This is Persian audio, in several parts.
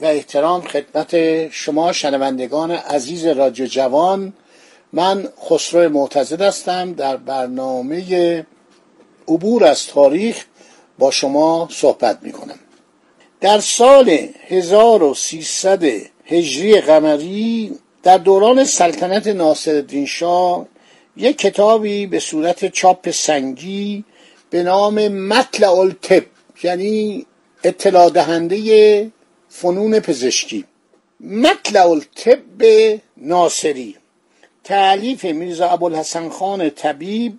و احترام خدمت شما شنوندگان عزیز رادیو جوان. من خسرو معتزد هستم. در برنامه عبور از تاریخ با شما صحبت می کنم در سال 1300 هجری قمری در دوران سلطنت ناصرالدین شاه یک کتابی به صورت چاپ سنگی به نام مطلع الطب یعنی اطلاع دهنده فنون پزشکی. مطلع الطب ناصری. تعلیف میرزا ابوالحسن خان طبیب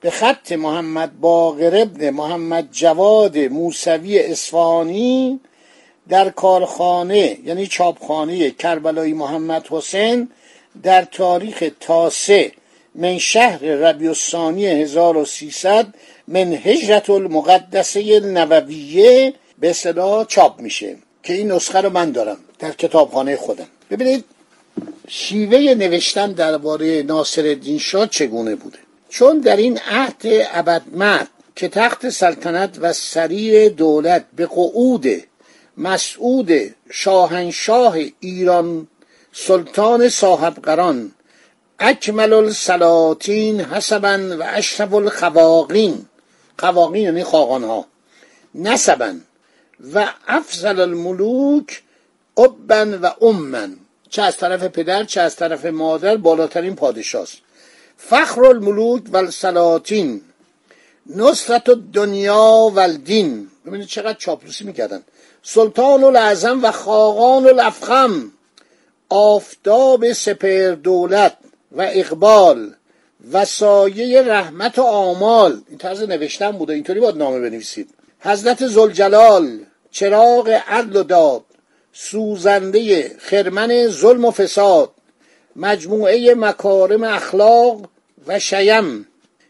به خط محمد باقر ابن محمد جواد موسوی اصفهانی در کارخانه یعنی چاپخانه کربلای محمد حسین در تاریخ تاسه من شهر ربیع الثانی 1300 من هجرت المقدسه نوویه به صدا چاپ میشه. که این نسخه رو من دارم در کتابخانه خودم. ببینید شیوه نوشتن درباره ناصر الدین شاه چگونه بوده؟ چون در این عهد ابدمرد که تخت سلطنت و سریر دولت به قعود مسعود شاهنشاه ایران سلطان صاحب قران اکمل السلاطین حسبا و اشرف الخواقین خواقین یعنی خاقان ها و افضل الملوک ابا و امن. چه از طرف پدر چه از طرف مادر بالاترین پادشاست. فخر الملوک و السلاطین. نصرت دنیا و الدین. ببینید چقدر چاپلوسی می‌کردن. سلطان الاعظم و خاقان الافخم. آفتاب سپر دولت و اقبال و سایه رحمت و آمال. این طرز نوشتن بوده. اینطوری باید نامه بنویسید. حضرت زلجلال چراغ عدل و داد سوزنده خرمن ظلم و فساد مجموعه مکارم اخلاق و شیم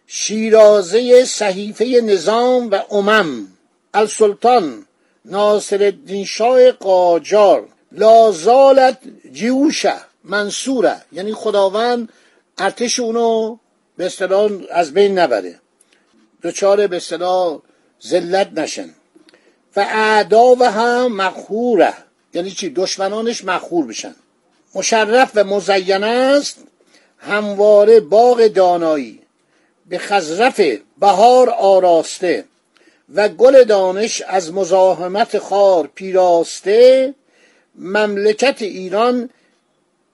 شیرازه صحیفه نظام و امم السلطان ناصر الدین شاه قاجار لازالت جیوشه منصوره یعنی خداوند ارتش اونو به اصطلاح از بین نبره. دچار به اصطلاح ذلت نشن. و اعدا و هم مقهوره یعنی چی؟ دشمنانش مخور بشن. مشرف و مزین است همواره باغ دانایی. به خزرف بهار آراسته و گل دانش از مزاحمت خار پیراسته مملکت ایران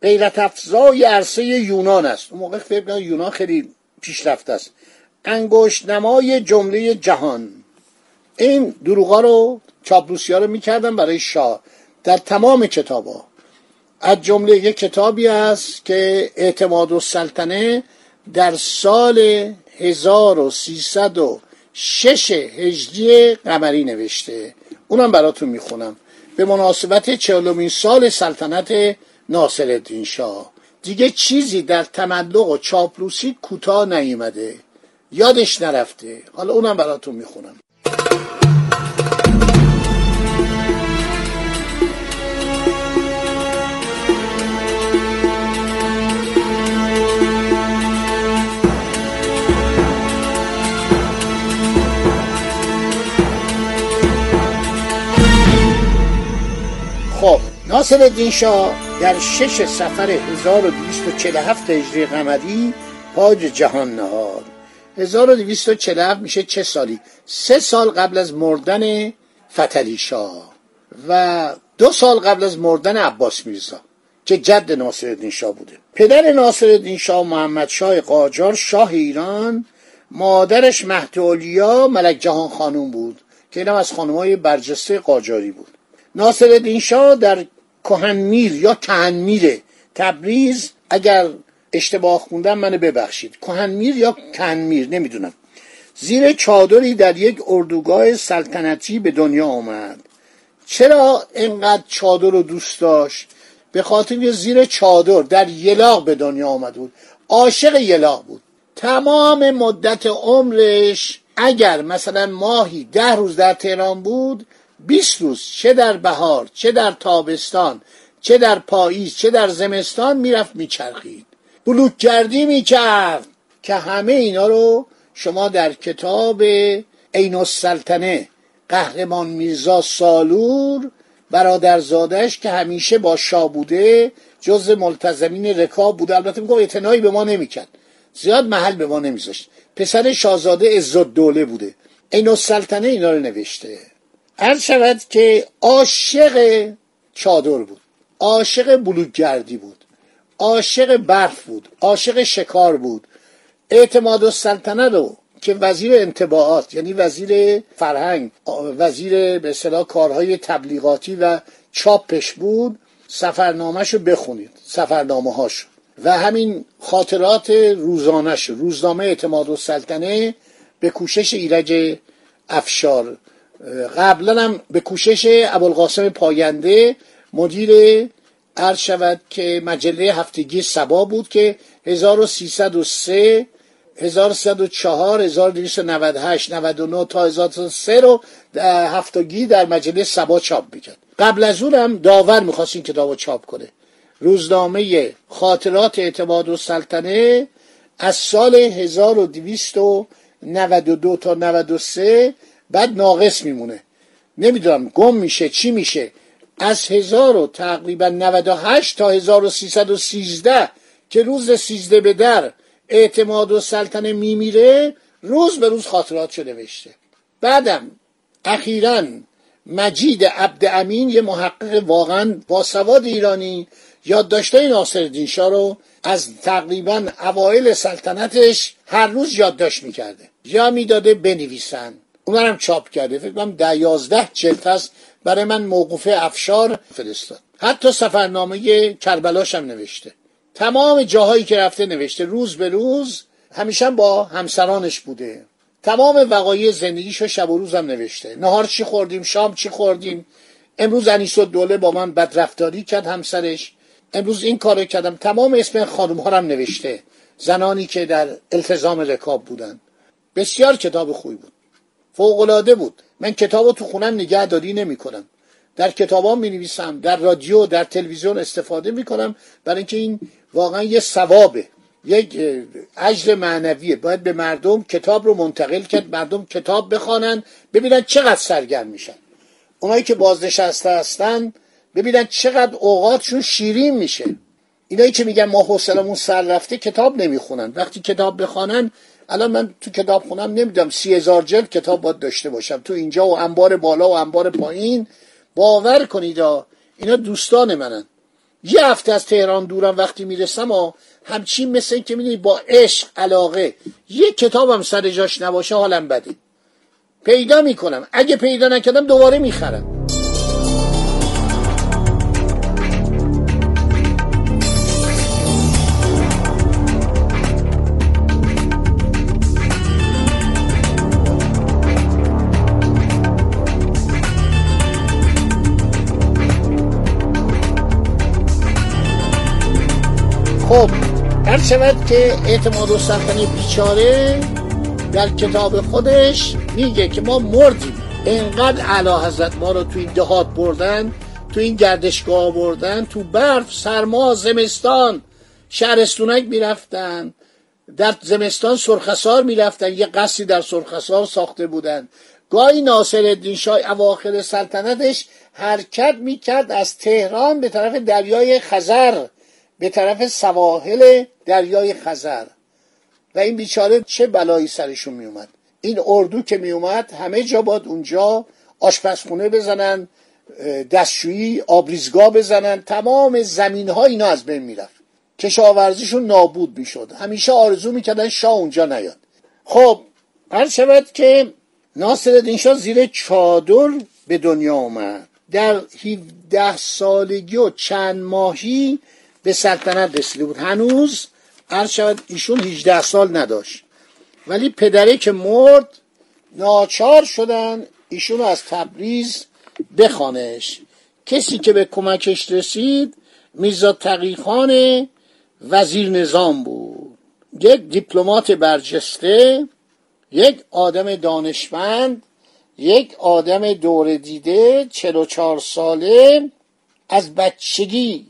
غیرت افزای عرصه یونان است. اون موقع فکر یونان خیلی پیشرفته است. انگشت نمای جمله جهان. این دروغا رو چاپلوسی ها رو می‌کردن برای شاه در تمام کتاب ها از جمله یک کتابی است که اعتماد و سلطنه در سال 1306 هجری قمری نوشته. اونم براتون می‌خونم. به مناسبت چهلمین سال سلطنت ناصر الدین شاه. دیگه چیزی در تملق و چاپلوسی کوتاه نیومده. یادش نرفته. حالا اونم براتون می‌خونم. خب ناصر الدین شاه در شش سفر 1247 هجری قمری تاج جهان نهاد. 1247 میشه چه سالی؟ سه سال قبل از مردن فتلی شاه و دو سال قبل از مردن عباس میرزا که جد ناصرالدین شاه بوده. پدر ناصرالدین شاه محمد شاه قاجار شاه ایران مادرش مهدولیا ملک جهان خانوم بود که اینم از خانمهای برجسته قاجاری بود. ناصرالدین شاه در کهنمیر یا کهنمیر تبریز اگر اشتباه خوندم منو ببخشید. کهنمیر یا کنمیر نمی‌دونم. زیر چادری در یک اردوگاه سلطنتی به دنیا آمد. چرا اینقدر چادر رو دوست داشت؟ به خاطر زیر چادر در یلاق به دنیا آمد بود. عاشق یلاق بود. تمام مدت عمرش اگر مثلا ماهی ده روز در تهران بود 20 روز چه در بهار چه در تابستان چه در پاییز چه در زمستان می‌رفت میچرخید. بلوکگردی می‌کرد که همه اینا رو شما در کتاب عین السلطنه قهرمان میرزا سالور برادرزادش که همیشه با شاه بوده جز ملتزمین رکاب بوده. البته میگم اعتنایی به ما نمی‌کرد. زیاد محل به ما نمیذاشت. پسر شاهزاده عزت دوله بوده. عین السلطنه اینا رو نوشته. هر شود که عاشق چادر بود عاشق بلوکگردی بود عاشق برف بود عاشق شکار بود. اعتماد و سلطنه رو که وزیر انتباعات یعنی وزیر فرهنگ وزیر به اصطلاح کارهای تبلیغاتی و چاپش بود سفرنامهش رو بخونید سفرنامه هاش و همین خاطرات روزانش روزنامه اعتماد و سلطنه به کوشش ایرج افشار قبلا هم به کوشش ابوالقاسم پاینده مدیر عرض شود که مجله هفتگی سبا بود که 1303 1304 1298 99 تا 1003 رو هفتگی در مجله سبا چاپ می‌کرد. قبل از اون هم داور می‌خواست این کتاب رو چاپ کنه. روزنامه خاطرات اعتماد و سلطنه از سال 1292 تا 93 بعد ناقص میمونه. نمی‌دونم گم میشه چی میشه. از هزار و تقریبا 98 تا 1313 که روز سیزده به در اعتماد و سلطنه میمیره روز به روز خاطرات شده نوشته. بعدم اخیرا مجید عبد امین یه محقق واقعا با سواد ایرانی یادداشتای ناصرالدین شاه رو از تقریبا اوایل سلطنتش هر روز یادداشت می‌کرده. یا می‌داده بنویسن. اونم چاپ کرده. فکر کنم ده یازده جلد هست برای من موقوف افشار فرستاد. حتی سفرنامه کربلاش هم نوشته. تمام جاهایی که رفته نوشته. روز به روز همیشه با همسرانش بوده. تمام وقایع زندگیشو شب و روزم نوشته. نهار چی خوردیم؟ شام چی خوردیم؟ امروز انیس دوله با من بدرفتاری کرد همسرش. امروز این کارو کردم. تمام اسم خانم ها هم نوشته. زنانی که در التزام رکاب بودن. بسیار کتاب خوبی بود. فوقالعاده بود. من کتاب تو خونم نگهداری نمی کنم در کتابام می نویسم در رادیو در تلویزیون استفاده می کنم برای اینکه این واقعا یه ثوابه. یک اجر معنویه. باید به مردم کتاب رو منتقل کرد مردم کتاب بخوانن ببینن چقدر سرگرم میشن. اونایی که بازنشسته هستن ببینن چقدر اوقاتشون شیرین میشه. اینایی که میگن ما حوصلمون سر رفته کتاب نمی‌خونن. وقتی کتاب بخوانن الان من تو کتاب خونم نمی‌دونم سی هزار جلد کتاب باید داشته باشم. تو اینجا و انبار بالا و انبار پایین باور کنید اینا دوستان منن. یه هفته از تهران دورم وقتی می‌رسم و همچین مثل این که می‌دونی با عشق علاقه. یه کتابم سر جاش نباشه حالم بده. پیدا می‌کنم. اگه پیدا نکردم دوباره می‌خرم. شود که اعتماد و سلطنه بیچاره در کتاب خودش میگه که ما مردیم. اینقدر علا حضرت ما رو تو این دهات بردن تو این گردشگاه بردن تو برف سرما زمستان شهرستونک می‌رفتن در زمستان سرخسار می‌رفتن یه قصری در سرخسار ساخته بودن. گاهی ناصر الدین شاه اواخر سلطنتش حرکت می‌کرد از تهران به طرف دریای خزر به طرف سواحل دریای خزر. و این بیچاره چه بلایی سرشون میومد؟ این اردو که میومد همه جا باد اونجا آشپزخونه بزنن دستشویی آبریزگاه بزنن. تمام زمین ها اینا از بین می‌رفت. کشاورزیشون نابود می‌شد. همیشه آرزو می‌کردن شاه اونجا نیاد. خب هر شود که ناصر شاه زیر چادر به دنیا آمد در 17 سالگی و چند ماهی به سلطنت رسیده بود. هنوز عرض شود ایشون 18 سال نداشت. ولی پدره که مرد ناچار شدن ایشون از تبریز بخوانش. کسی که به کمکش رسید میرزا تقیخان وزیر نظام بود. یک دیپلمات برجسته یک آدم دانشمند یک آدم دور دیده چلو چهار ساله از بچگی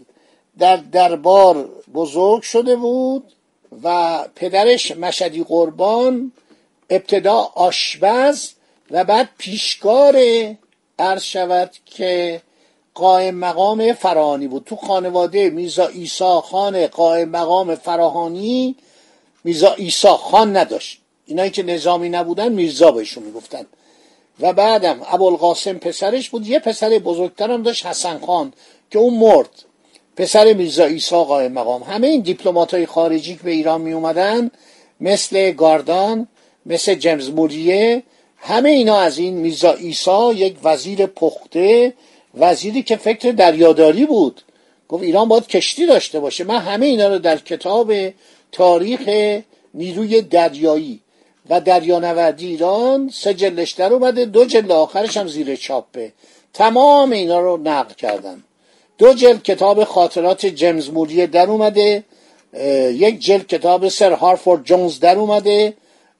در دربار بزرگ شده بود و پدرش مشدی قربان ابتدا آشپز و بعد پیشکار عرض شود که قائم مقام فراهانی بود. تو خانواده میزا ایسا خان قائم مقام فراهانی میزا ایسا خان نداشت. اینایی که نظامی نبودن میرزا بهشون می‌گفتن. و بعدم ابوالقاسم پسرش بود. یه پسر بزرگترم داشت حسن خان که اون مرد. پسر میرزا ایسا قائم مقام. همه این دیپلمات های خارجی که به ایران می اومدن مثل گاردان مثل جمز موریه همه اینا از این میرزا ایسا یک وزیر پخته وزیری که فکر دریاداری بود. گفت ایران باید کشتی داشته باشه. من همه اینا رو در کتاب تاریخ نیروی دریایی و دریانوردی ایران سه جلش در اومده دو جلد آخرش هم زیر چاپه. تمام اینا رو نقل کردم دو جلد کتاب خاطرات جیمز موریه در اومده یک جلد کتاب سر هارفورد جونز در اومده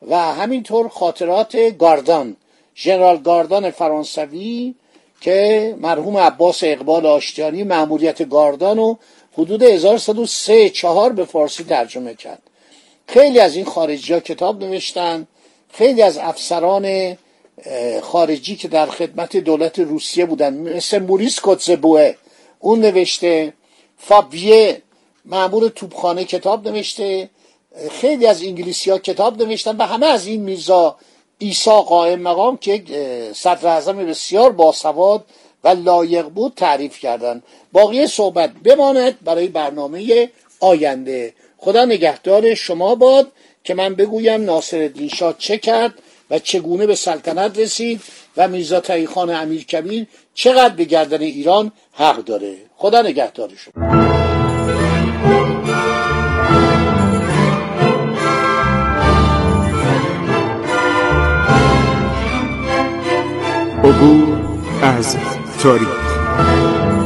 و همینطور خاطرات گاردان ژنرال گاردان فرانسوی که مرحوم عباس اقبال آشتیانی مأموریت گاردان و حدود 1103 چهار به فارسی ترجمه کرد. خیلی از این خارجی ها کتاب نوشتن خیلی از افسران خارجی که در خدمت دولت روسیه بودن مثل موریس کوتزبوه اون نوشته. فابیه معمول توبخانه کتاب نوشته. خیلی از انگلیسی ها کتاب نوشتن و همه از این میرزا ایسا قائم مقام که صدر اعظم بسیار باسواد و لایق بود تعریف کردن. باقی صحبت بماند برای برنامه آینده. خدا نگهدار شما باد که من بگویم ناصر شاه چه کرد و چگونه به سلطنت رسید و میرزا خان امیر کبیر چقدر به گردن ایران حق داره. خدا نگهدار شما. عبور از تاریخ.